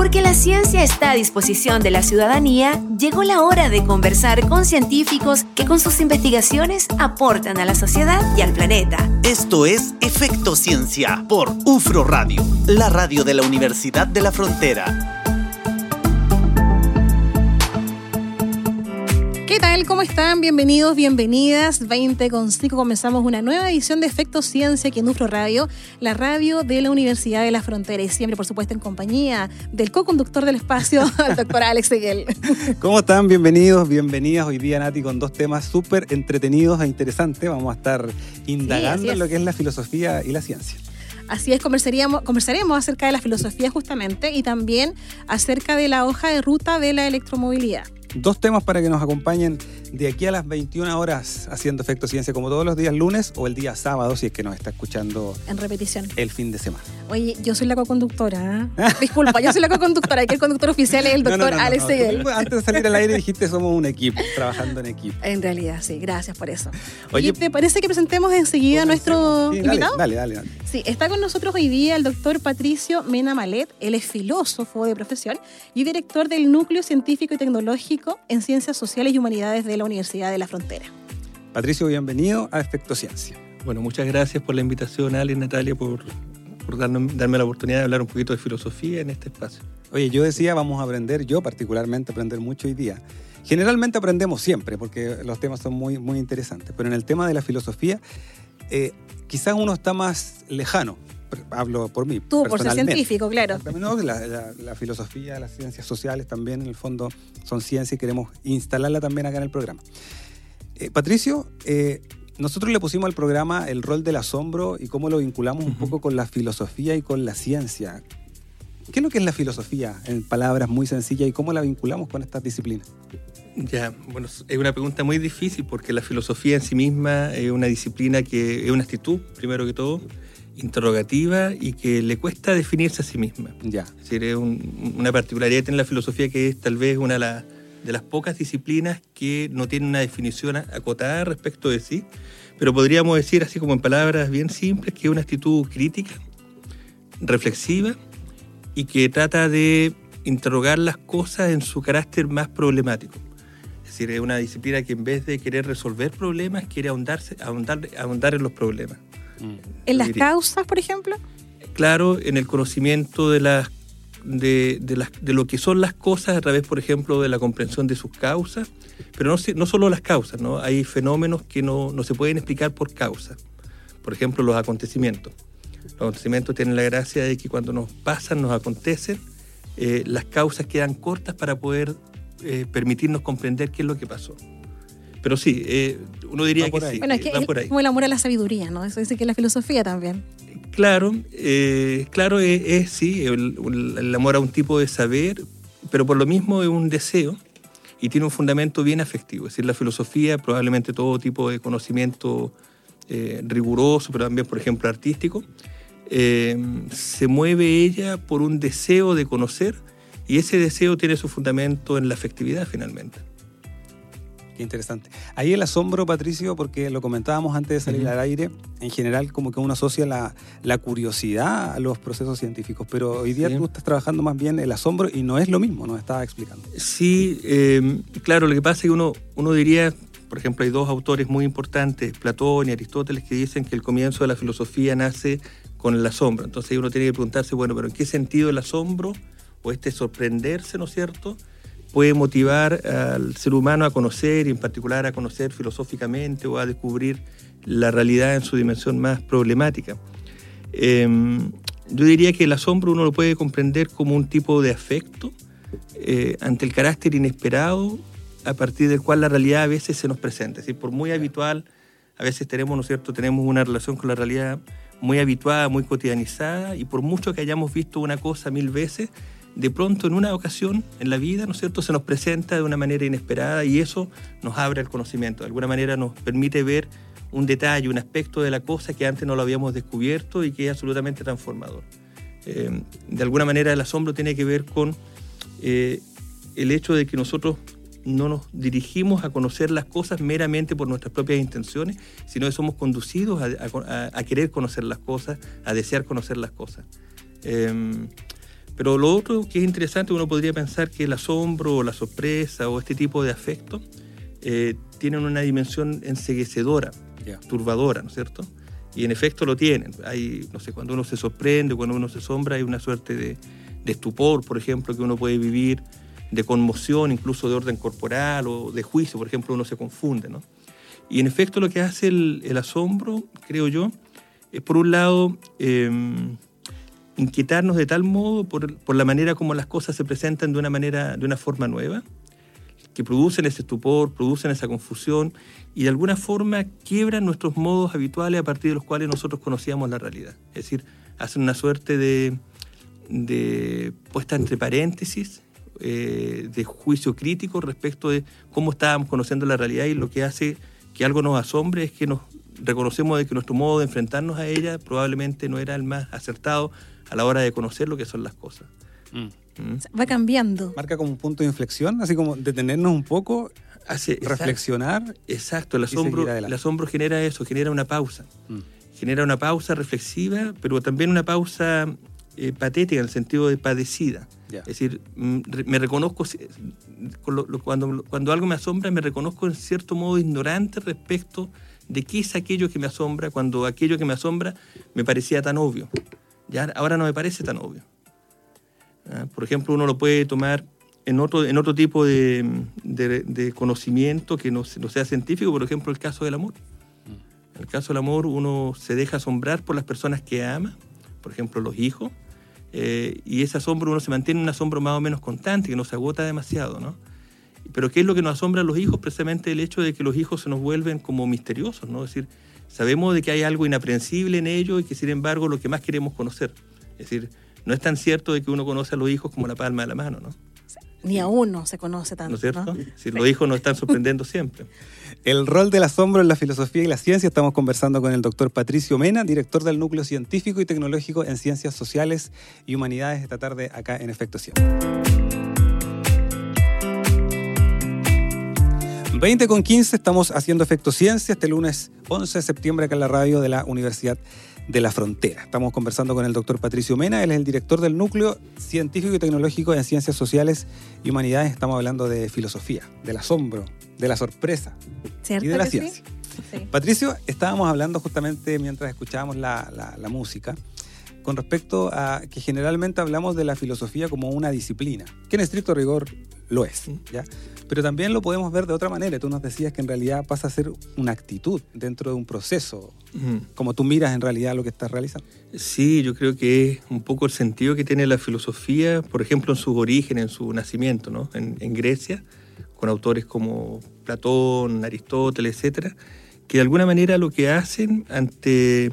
Porque la ciencia está a disposición de la ciudadanía, llegó la hora de conversar con científicos que con sus investigaciones aportan a la sociedad y al planeta. Esto es Efecto Ciencia por UFRO Radio, la radio de la Universidad de la Frontera. ¿Qué tal? ¿Cómo están? Bienvenidos, bienvenidas. 20 con 5 comenzamos una nueva edición de Efecto Ciencia aquí en Ufro Radio, la radio de la Universidad de la Frontera y siempre, por supuesto, en compañía del co-conductor del espacio, el doctor Alex Eguel. ¿Cómo están? Bienvenidos, bienvenidas. Hoy día, Nati, con dos temas súper entretenidos e interesantes. Vamos a estar indagando en lo que es la filosofía y la ciencia. Así es, conversaríamos, conversaremos acerca de la filosofía justamente y también acerca de la hoja de ruta de la electromovilidad dos temas para que nos acompañen de aquí a las 21 horas haciendo Efecto Ciencia como todos los días lunes o el día sábado si es que nos está escuchando en repetición el fin de semana. Oye, yo soy la co-conductora. ¿eh? Disculpa, yo soy la co-conductora, que el conductor oficial es el doctor Alex Seguel. Antes de salir al aire dijiste somos un equipo, trabajando en equipo. En realidad, sí, gracias por eso. Oye, ¿te parece que presentemos enseguida a nuestro invitado? Dale, dale, dale, Sí, está con nosotros hoy día el doctor Patricio Mena Malet. Él es filósofo de profesión y director del Núcleo Científico y Tecnológico en Ciencias Sociales y Humanidades de la Universidad de la Frontera. Patricio, bienvenido a Efecto Ciencia. Bueno, muchas gracias por la invitación, Ale y Natalia, por, por darme la oportunidad de hablar un poquito de filosofía en este espacio. Oye, yo decía, vamos a aprender, yo particularmente aprender mucho hoy día. Generalmente aprendemos siempre, porque los temas son muy, muy interesantes, pero en el tema de la filosofía, eh, quizás uno está más lejano, hablo por mí. Tú, por ser científico, claro. No, la, la, filosofía, las ciencias sociales también, en el fondo, son ciencia y queremos instalarla también acá en el programa. Eh, Patricio, eh, nosotros le pusimos al programa el rol del asombro y cómo lo vinculamos un poco con la filosofía y con la ciencia. ¿Qué es lo que es la filosofía en palabras muy sencillas y cómo la vinculamos con estas disciplinas? Ya, bueno, es una pregunta muy difícil porque la filosofía en sí misma es una disciplina que es una actitud, primero que todo, interrogativa y que le cuesta definirse a sí misma. Ya. Es decir, es una particularidad en la filosofía que es tal vez una de, las pocas disciplinas que no tiene una definición acotada respecto de sí, pero podríamos decir, así como en palabras bien simples, que es una actitud crítica, reflexiva y que trata de interrogar las cosas en su carácter más problemático. Es decir, es una disciplina que en vez de querer resolver problemas, quiere ahondarse, ahondar, ahondar en los problemas. ¿En las causas, por ejemplo? Claro, en el conocimiento de, las, de, de, lo que son las cosas a través, por ejemplo, de la comprensión de sus causas, pero no, no solo las causas, ¿no? hay fenómenos que no, no se pueden explicar por causas. Por ejemplo, los acontecimientos. Los acontecimientos tienen la gracia de que cuando nos pasan, nos acontecen, eh, las causas quedan cortas para poder eh, permitirnos comprender qué es lo que pasó. Pero sí, eh, uno diría que sí. Bueno, es que es como el amor a la sabiduría, ¿no? Eso dice que es la filosofía también. Claro, eh, claro, es, sí, el, amor a un tipo de saber, pero por lo mismo es un deseo y tiene un fundamento bien afectivo. Es decir, la filosofía, probablemente todo tipo de conocimiento eh, riguroso, pero también, por ejemplo, artístico, se mueve ella por un deseo de conocer y ese deseo tiene su fundamento en la afectividad finalmente interesante. Ahí el asombro, Patricio, porque lo comentábamos antes de salir al aire, en general como que uno asocia la, la, curiosidad a los procesos científicos, pero hoy día tú estás trabajando más bien el asombro y no es lo mismo, nos estaba explicando. Sí, em, claro, lo que pasa es que uno, uno diría, por ejemplo, hay dos autores muy importantes, Platón y Aristóteles, que dicen que el comienzo de la filosofía nace con el asombro. Entonces uno tiene que preguntarse, bueno, pero ¿en qué sentido el asombro o este sorprenderse, ¿no es cierto? Puede motivar al ser humano a conocer y en particular a conocer filosóficamente o a descubrir la realidad en su dimensión más problemática. Em, yo diría que el asombro uno lo puede comprender como un tipo de afecto eh, ante el carácter inesperado a partir del cual la realidad a veces se nos presenta. Es decir, por muy habitual, a veces tenemos, ¿no cierto?, tenemos una relación con la realidad muy habituada, muy cotidianizada, y por mucho que hayamos visto una cosa mil veces, de pronto en una ocasión en la vida, ¿no es cierto?, se nos presenta de una manera inesperada y eso nos abre el conocimiento, de alguna manera nos permite ver un detalle, un aspecto de la cosa que antes no lo habíamos descubierto y que es absolutamente transformador. Eh, de alguna manera el asombro tiene que ver con eh, el hecho de que nosotros no nos dirigimos a conocer las cosas meramente por nuestras propias intenciones, sino que somos conducidos a, querer conocer las cosas, a desear conocer las cosas. Eh, Pero lo otro que es interesante, uno podría pensar que el asombro o la sorpresa o este tipo de afecto eh, tienen una dimensión enseguecedora, turbadora, ¿no es cierto? Y en efecto lo tienen. Hay, no sé, cuando uno se sorprende, cuando uno se asombra, hay una suerte de, estupor, por ejemplo, que uno puede vivir, de conmoción, incluso de orden corporal o de juicio, por ejemplo, uno se confunde, ¿no? Y en efecto lo que hace el, asombro, creo yo, es por un lado em, inquietarnos de tal modo por, por, la manera como las cosas se presentan de una manera, de una forma nueva, que producen ese estupor, producen esa confusión y de alguna forma quiebran nuestros modos habituales a partir de los cuales nosotros conocíamos la realidad. Es decir, hacen una suerte de, de puesta entre paréntesis, eh, de juicio crítico respecto de cómo estábamos conociendo la realidad y lo que hace que algo nos asombre es que nos reconocemos de que nuestro modo de enfrentarnos a ella probablemente no era el más acertado a la hora de conocer lo que son las cosas. Mm. ¿Mm? Va cambiando. Marca como un punto de inflexión, así como detenernos un poco, Hace, reflexionar. Exacto, el asombro, el asombro genera eso, genera una pausa. Mm. Genera una pausa reflexiva, pero también una pausa eh, patética en el sentido de padecida. Es decir, me reconozco, cuando, cuando algo me asombra, me reconozco en cierto modo ignorante respecto de qué es aquello que me asombra, cuando aquello que me asombra me parecía tan obvio. Ya ahora no me parece tan obvio. Ah, por ejemplo, uno lo puede tomar en otro, en otro tipo de, conocimiento que no, no, sea científico, por ejemplo, el caso del amor. Mm. En el caso del amor, uno se deja asombrar por las personas que ama, por ejemplo, los hijos, eh, y ese asombro uno se mantiene en un asombro más o menos constante, que no se agota demasiado, ¿no? Pero ¿qué es lo que nos asombra a los hijos? Precisamente el hecho de que los hijos se nos vuelven como misteriosos, ¿no? Es decir, sabemos de que hay algo inaprensible en ellos y que sin embargo lo que más queremos conocer. Es decir, no es tan cierto de que uno conoce a los hijos como la palma de la mano, ¿no? Ni a uno se conoce tanto. ¿No es cierto? Si los hijos nos están sorprendiendo siempre. El rol del asombro en la filosofía y la ciencia. Estamos conversando con el doctor Patricio Mena, director del Núcleo Científico y Tecnológico en Ciencias Sociales y Humanidades, esta tarde acá en Efecto 100. 20 con 15 estamos haciendo Efecto Ciencia este lunes 11 de septiembre acá en la radio de la Universidad de la Frontera. Estamos conversando con el doctor Patricio Mena, él es el director del Núcleo Científico y Tecnológico en Ciencias Sociales y Humanidades. Estamos hablando de filosofía, del asombro, de la sorpresa y de la ciencia. Patricio, estábamos hablando justamente mientras escuchábamos la, la música con respecto a que generalmente hablamos de la filosofía como una disciplina, que en estricto rigor lo es, ¿ya? Pero también lo podemos ver de otra manera. Tú nos decías que en realidad pasa a ser una actitud dentro de un proceso, como tú miras en realidad lo que estás realizando. Sí, yo creo que es un poco el sentido que tiene la filosofía, por ejemplo, en su origen, en su nacimiento, ¿no? En, en Grecia, con autores como Platón, Aristóteles, etcétera, que de alguna manera lo que hacen ante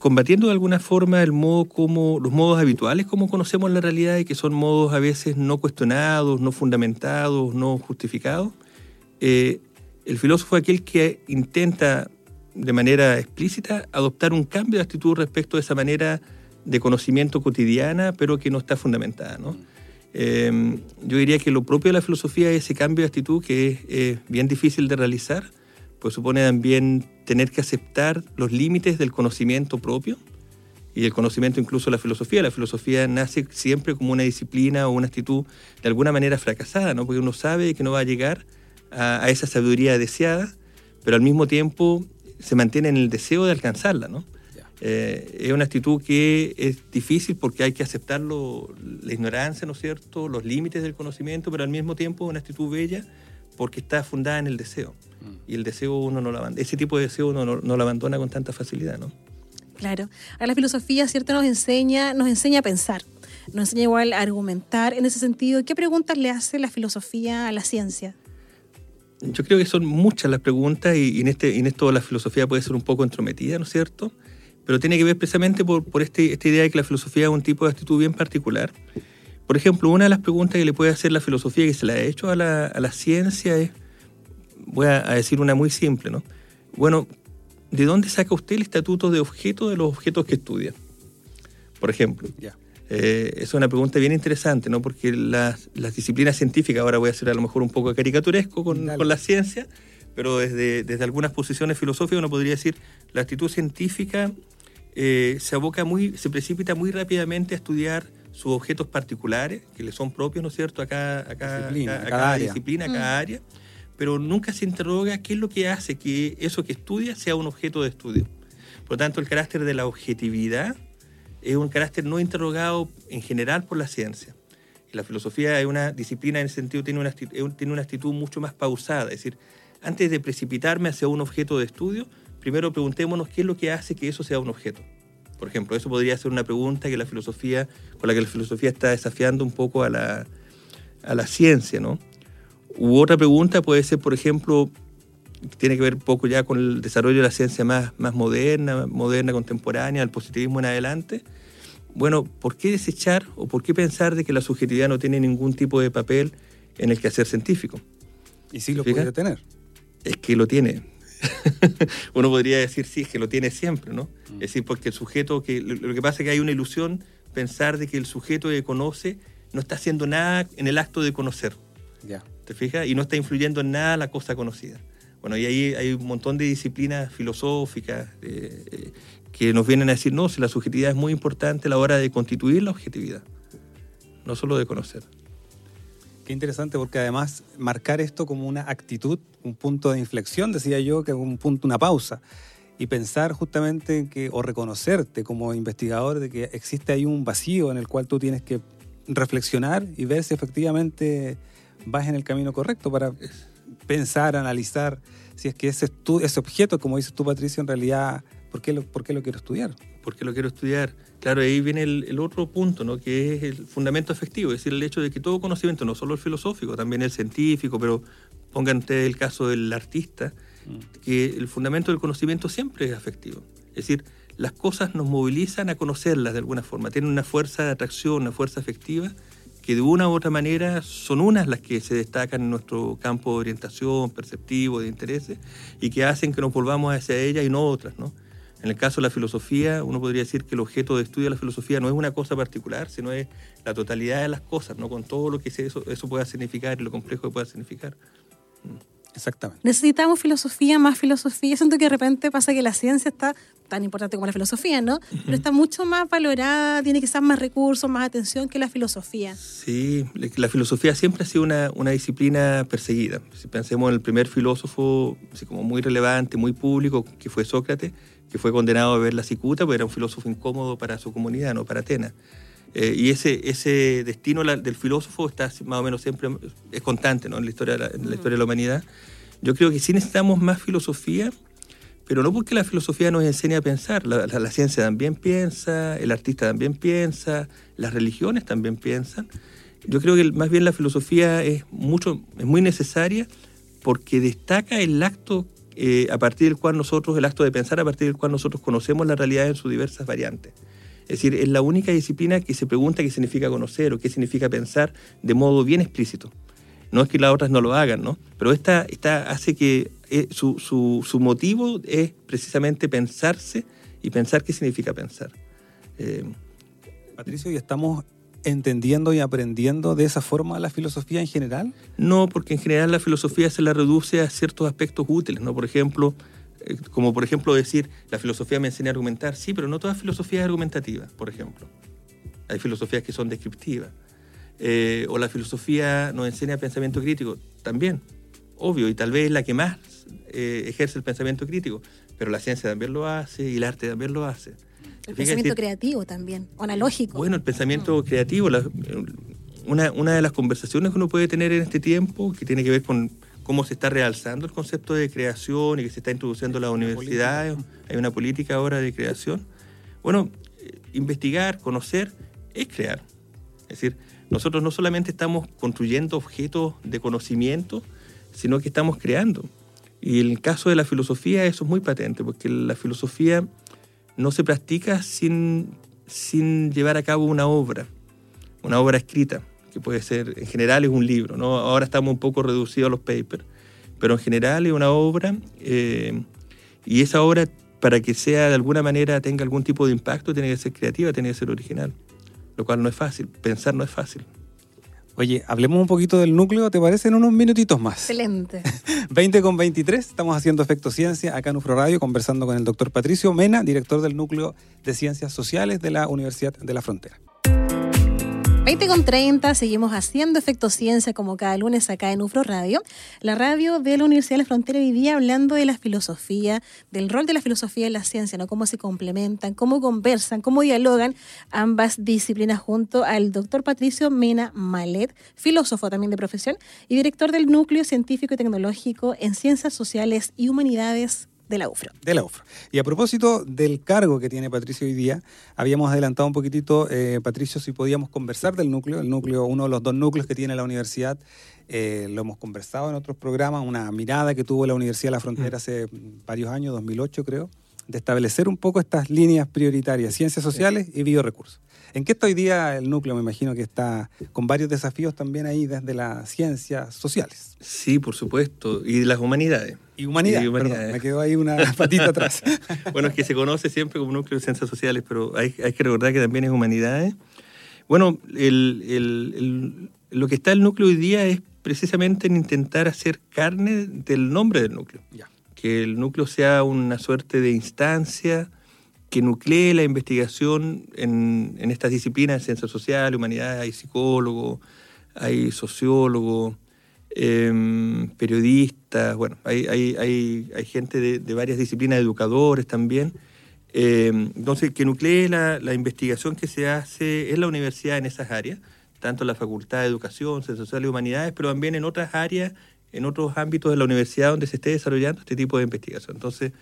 combatiendo de alguna forma el modo como, los modos habituales como conocemos la realidad y que son modos a veces no cuestionados, no fundamentados, no justificados. Eh, el filósofo es aquel que intenta de manera explícita adoptar un cambio de actitud respecto a esa manera de conocimiento cotidiana, pero que no está fundamentada. Eh, yo diría que lo propio de la filosofía es ese cambio de actitud que es bien difícil de realizar, pues supone también tener que aceptar los límites del conocimiento propio y el conocimiento incluso de la filosofía. La filosofía nace siempre como una disciplina o una actitud de alguna manera fracasada, ¿no? porque uno sabe que no va a llegar a, esa sabiduría deseada, pero al mismo tiempo se mantiene en el deseo de alcanzarla. ¿no? Eh, es una actitud que es difícil porque hay que aceptar la ignorancia, ¿no es cierto?, los límites del conocimiento, pero al mismo tiempo es una actitud bella porque está fundada en el deseo. Y el deseo uno no lo abandona, ese tipo de deseo uno no, lo abandona con tanta facilidad, ¿no? Claro. Ahora la filosofía, ¿cierto? Nos enseña, nos enseña a pensar, nos enseña igual a argumentar. En ese sentido, ¿qué preguntas le hace la filosofía a la ciencia? Yo creo que son muchas las preguntas y, en, este, en esto la filosofía puede ser un poco entrometida, ¿no es cierto? Pero tiene que ver precisamente por, por este, esta idea de que la filosofía es un tipo de actitud bien particular. Por ejemplo, una de las preguntas que le puede hacer la filosofía que se la ha hecho a la, a la ciencia es, voy a, decir una muy simple, ¿no? Bueno, ¿de dónde saca usted el estatuto de objeto de los objetos que estudia? Por ejemplo. Ya. Eh, es una pregunta bien interesante, ¿no? Porque las, disciplinas científicas, ahora voy a ser a lo mejor un poco caricaturesco con, con la ciencia, pero desde, desde, algunas posiciones filosóficas uno podría decir la actitud científica eh, se aboca muy, se precipita muy rápidamente a estudiar sus objetos particulares, que le son propios, ¿no es cierto?, a cada, a cada, Disciplina, a a cada área. disciplina, a cada área, pero nunca se interroga qué es lo que hace que eso que estudia sea un objeto de estudio. Por lo tanto, el carácter de la objetividad es un carácter no interrogado en general por la ciencia. La filosofía es una disciplina en ese sentido, tiene una, acti- es un- tiene una actitud mucho más pausada. Es decir, antes de precipitarme hacia un objeto de estudio, primero preguntémonos qué es lo que hace que eso sea un objeto. Por ejemplo, eso podría ser una pregunta que la filosofía, con la que la filosofía está desafiando un poco a la, a la ciencia, ¿no? U otra pregunta puede ser, por ejemplo, tiene que ver un poco ya con el desarrollo de la ciencia más, más moderna, moderna, contemporánea, el positivismo en adelante. Bueno, ¿por qué desechar o por qué pensar de que la subjetividad no tiene ningún tipo de papel en el quehacer científico? Y sí lo pudiera tener. Es que lo tiene. Uno podría decir, sí, es que lo tiene siempre, ¿no? Es decir, porque el sujeto, que lo lo que pasa es que hay una ilusión pensar de que el sujeto que conoce no está haciendo nada en el acto de conocer. Ya. ¿Te fijas? Y no está influyendo en nada la cosa conocida. Bueno, y ahí hay un montón de disciplinas filosóficas eh, eh, que nos vienen a decir, no, si la subjetividad es muy importante a la hora de constituir la objetividad, no solo de conocer. Qué interesante porque además marcar esto como una actitud, un punto de inflexión, decía yo, que un punto, una pausa. Y pensar justamente en que, o reconocerte como investigador de que existe ahí un vacío en el cual tú tienes que reflexionar y ver si efectivamente vas en el camino correcto para pensar, analizar si es que ese, objeto, como dices tú, Patricio, en realidad, ¿por qué lo, por qué lo quiero estudiar? ¿Por qué lo quiero estudiar? Claro, ahí viene el, el otro punto, ¿no? que es el fundamento efectivo, es decir, el hecho de que todo conocimiento, no solo el filosófico, también el científico, pero pongan ustedes el caso del artista, que el fundamento del conocimiento siempre es afectivo. Es decir, las cosas nos movilizan a conocerlas de alguna forma, tienen una fuerza de atracción, una fuerza afectiva, que de una u otra manera son unas las que se destacan en nuestro campo de orientación, perceptivo, de intereses, y que hacen que nos volvamos hacia ella y no otras, ¿no? En el caso de la filosofía, uno podría decir que el objeto de estudio de la filosofía no es una cosa particular, sino es la totalidad de las cosas, ¿no? Con todo lo que eso, eso pueda significar y lo complejo que pueda significar. Exactamente. Necesitamos filosofía, más filosofía. Siento que de repente pasa que la ciencia está tan importante como la filosofía, ¿no? Pero está mucho más valorada, tiene quizás más recursos, más atención que la filosofía. Sí, la filosofía siempre ha sido una, una disciplina perseguida. Si pensemos en el primer filósofo, así como muy relevante, muy público, que fue Sócrates, que fue condenado a ver la cicuta, porque era un filósofo incómodo para su comunidad, no para Atenas. Eh, y ese, ese destino del filósofo está más o menos siempre, es constante ¿no? en, la historia, en la historia de la humanidad. Yo creo que sí necesitamos más filosofía, pero no porque la filosofía nos enseñe a pensar. La ciencia también piensa, el artista también piensa, las religiones también piensan. Yo creo que más bien la filosofía es, mucho, es muy necesaria porque destaca el acto eh, a partir del cual nosotros, el acto de pensar a partir del cual nosotros conocemos la realidad en sus diversas variantes. Es decir, es la única disciplina que se pregunta qué significa conocer o qué significa pensar de modo bien explícito. No es que las otras no lo hagan, ¿no? Pero esta, esta hace que eh, su, su- su motivo es precisamente pensarse y pensar qué significa pensar. Eh, Patricio, ¿y estamos entendiendo y aprendiendo de esa forma la filosofía en general? No, porque en general la filosofía se la reduce a ciertos aspectos útiles, ¿no? Por ejemplo, eh, como por ejemplo decir, la filosofía me enseña a argumentar. Sí, pero no toda filosofía es argumentativa, por ejemplo. Hay filosofías que son descriptivas. Eh, o la filosofía nos enseña pensamiento crítico, también, obvio, y tal vez es la que más eh, ejerce el pensamiento crítico, pero la ciencia también lo hace y el arte también lo hace. El Fíjate, pensamiento creativo también, o analógico. bueno, el pensamiento creativo, la- una, una de las conversaciones que uno puede tener en este tiempo, que tiene que ver con cómo se está realzando el concepto de creación y que se está introduciendo en las universidades, hay una política ahora de creación. Bueno, eh, investigar, conocer, es crear. Es decir, nosotros no solamente estamos construyendo objetos de conocimiento, sino que estamos creando. Y en el caso de la filosofía eso es muy patente, porque la filosofía no se practica sin, sin llevar a cabo una obra, una obra escrita, que puede ser, en general es un libro, ¿no? Ahora estamos un poco reducidos a los papers, pero en general es una obra, eh, y esa obra, para que sea de alguna manera, tenga algún tipo de impacto, tiene que ser creativa, tiene que ser original, lo cual no es fácil, pensar no es fácil. Oye, hablemos un poquito del núcleo, ¿te parece? En unos minutitos más. Excelente. 20 con 23, estamos haciendo Efecto Ciencia acá en UFRO Radio, conversando con el doctor Patricio Mena, director del Núcleo de Ciencias Sociales de la Universidad de la Frontera. 20 con 30, seguimos haciendo Efecto Ciencia como cada lunes acá en UFRO Radio, la radio de la Universidad de la Frontera vivía hablando de la filosofía, del rol de la filosofía en la ciencia, ¿no? cómo se complementan, cómo conversan, cómo dialogan ambas disciplinas junto al doctor Patricio Mena Malet, filósofo también de profesión y director del Núcleo Científico y Tecnológico en Ciencias Sociales y Humanidades de la UFRO. De la UFRO. Y a propósito del cargo que tiene Patricio hoy día, habíamos adelantado un poquitito, eh, Patricio, si podíamos conversar del núcleo, el núcleo, uno de los dos núcleos que tiene la universidad, eh, lo hemos conversado en otros programas, una mirada que tuvo la Universidad de la Frontera mm. hace varios años, 2008 creo, de establecer un poco estas líneas prioritarias, ciencias sociales y biorecursos. ¿En qué está hoy día el núcleo? Me imagino que está con varios desafíos también ahí desde las ciencias sociales. Sí, por supuesto, y las humanidades. Y humanidades, me quedó ahí una patita atrás. bueno, es que se conoce siempre como núcleo de ciencias sociales, pero hay, hay que recordar que también es humanidades. Bueno, el, el, lo que está el núcleo hoy día es precisamente en intentar hacer carne del nombre del núcleo. Ya. Que el núcleo sea una suerte de instancia que nuclee la investigación en, estas disciplinas de ciencias sociales, humanidades, hay psicólogos, hay sociólogos, em, periodistas, bueno, hay, hay, gente de, varias disciplinas, educadores también. Em, entonces, que nuclee la, la, investigación que se hace en la universidad en esas áreas, tanto en la Facultad de Educación, Ciencias Sociales y Humanidades, pero también en otras áreas, en otros ámbitos de la universidad donde se esté desarrollando este tipo de investigación. Entonces,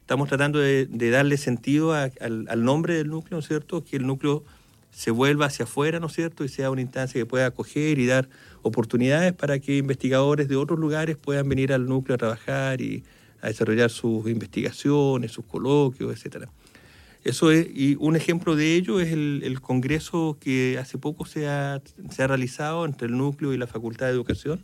estamos tratando de, darle sentido al, nombre del núcleo, ¿no es cierto? Que el núcleo se vuelva hacia afuera, ¿no es cierto? Y sea una instancia que pueda acoger y dar oportunidades para que investigadores de otros lugares puedan venir al núcleo a trabajar y a desarrollar sus investigaciones, sus coloquios, etcétera. Eso es, y un ejemplo de ello es el, congreso que hace poco se ha, se ha realizado entre el núcleo y la Facultad de Educación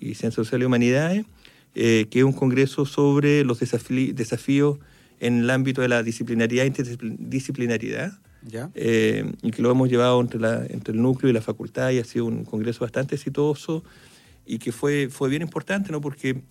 y Ciencias Sociales y Humanidades, eh, que es un congreso sobre los desafíos en el ámbito de la disciplinaridad e interdisciplinariedad. Eh, y que lo hemos llevado entre, la, entre el núcleo y la facultad y ha sido un congreso bastante exitoso y que fue, fue bien importante, ¿no? porque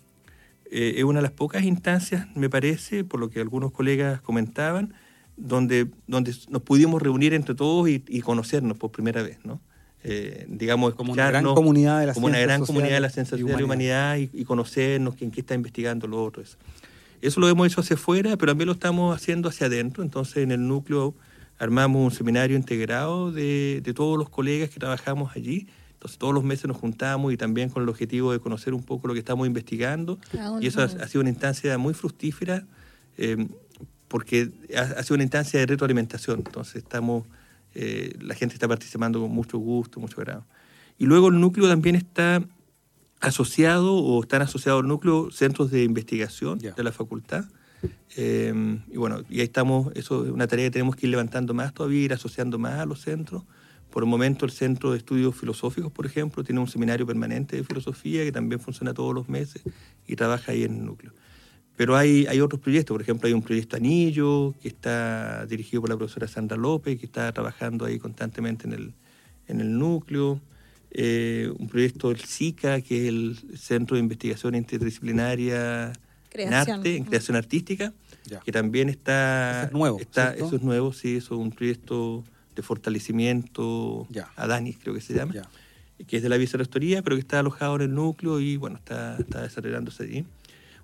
eh, es una de las pocas instancias, me parece, por lo que algunos colegas comentaban, donde, donde nos pudimos reunir entre todos y, y conocernos por primera vez. ¿no? Eh, digamos, como una gran comunidad de la como una gran comunidad de la ciencia y humanidad y, conocernos quién qué está investigando lo otro. Eso. eso lo hemos hecho hacia afuera, pero también lo estamos haciendo hacia adentro. Entonces, en el núcleo armamos un seminario integrado de, de todos los colegas que trabajamos allí. Entonces, todos los meses nos juntamos y también con el objetivo de conocer un poco lo que estamos investigando. y eso ha, sido una instancia muy fructífera eh, porque ha, ha sido una instancia de retroalimentación. Entonces, estamos eh, la gente está participando con mucho gusto, mucho grado. Y luego el núcleo también está asociado o están asociados al núcleo centros de investigación de la facultad. Eh, y bueno, y ahí estamos, eso es una tarea que tenemos que ir levantando más todavía, ir asociando más a los centros. Por el momento el Centro de Estudios Filosóficos, por ejemplo, tiene un seminario permanente de filosofía que también funciona todos los meses y trabaja ahí en el núcleo. Pero hay, hay otros proyectos, por ejemplo, hay un proyecto Anillo, que está dirigido por la profesora Sandra López, que está trabajando ahí constantemente en el, en el núcleo. Eh, un proyecto del SICA, que es el Centro de Investigación Interdisciplinaria en Arte, en Creación Artística, que también está... Eso es nuevo, está, Eso es nuevo, sí, eso es un proyecto de fortalecimiento, a Dani creo que se llama, que es de la vicerrectoría, pero que está alojado en el núcleo y bueno, está, está desarrollándose allí.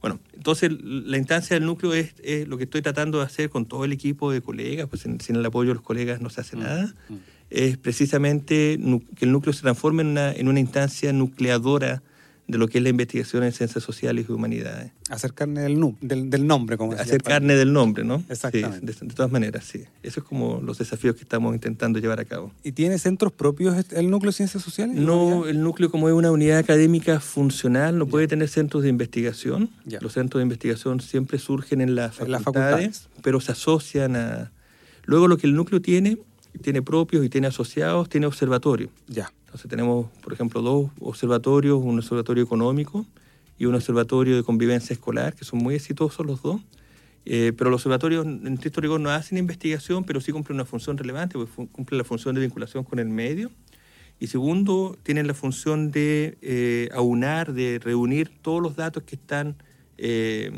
Bueno, entonces la instancia del núcleo es, lo que estoy tratando de hacer con todo el equipo de colegas, pues sin, el apoyo de los colegas no se hace mm, nada, mm. es precisamente que el núcleo se transforme en una, en una instancia nucleadora de lo que es la investigación en ciencias sociales y humanidades. Hacer carne del, del, nombre, como Hacer carne del nombre, ¿no? Exactamente. de, todas maneras, sí. Eso es como los desafíos que estamos intentando llevar a cabo. ¿Y tiene centros propios este, el núcleo de ciencias sociales? No, el núcleo como es una unidad académica funcional, no puede tener centros de investigación. Los centros de investigación siempre surgen en las facultades, pero se asocian a... Luego lo que el núcleo tiene, tiene propios y tiene asociados, tiene observatorio. Ya. Entonces tenemos, por ejemplo, dos observatorios, un observatorio económico y un observatorio de convivencia escolar, que son muy exitosos los dos. Eh, pero los observatorios en estricto rigor no hacen investigación, pero sí cumplen una función relevante, porque cumplen la función de vinculación con el medio. Y segundo, tienen la función de eh, aunar, de reunir todos los datos que están eh,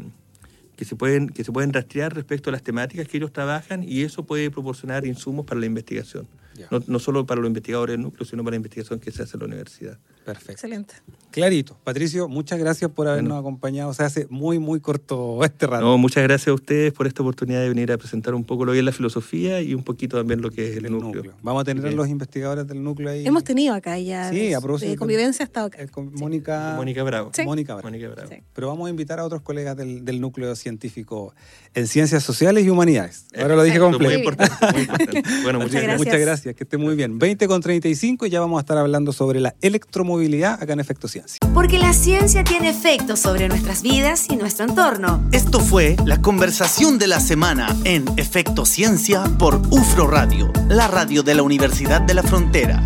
que se pueden que se pueden rastrear respecto a las temáticas que ellos trabajan y eso puede proporcionar insumos para la investigación. no, no, solo para los investigadores del núcleo, sino para la investigación que se hace en la universidad. Perfecto. Excelente. Clarito. Patricio, muchas gracias por habernos bueno. acompañado. Se hace muy, muy corto este rato. No, muchas gracias a ustedes por esta oportunidad de venir a presentar un poco lo que es la filosofía y un poquito también lo que es el, el núcleo. núcleo. Vamos a tener a los investigadores del núcleo ahí. Hemos tenido acá ya. Sí, a propósito. De convivencia ha estado acá. Eh, con Mónica, sí. Mónica Bravo. Sí. Mónica Bravo. Mónica Bravo. Sí. Pero vamos a invitar a otros colegas del, del, núcleo científico en ciencias sociales y humanidades. Ahora lo dije completo. Muy importante, muy importante. Bueno, muchas, muchas gracias. Muchas gracias, que esté muy bien. 20 con 35 y ya vamos a estar hablando sobre la electromovilidad acá en Efecto Ciencia. Porque la ciencia tiene efectos sobre nuestras vidas y nuestro entorno. Esto fue la conversación de la semana en Efecto Ciencia por UFRO Radio, la radio de la Universidad de la Frontera.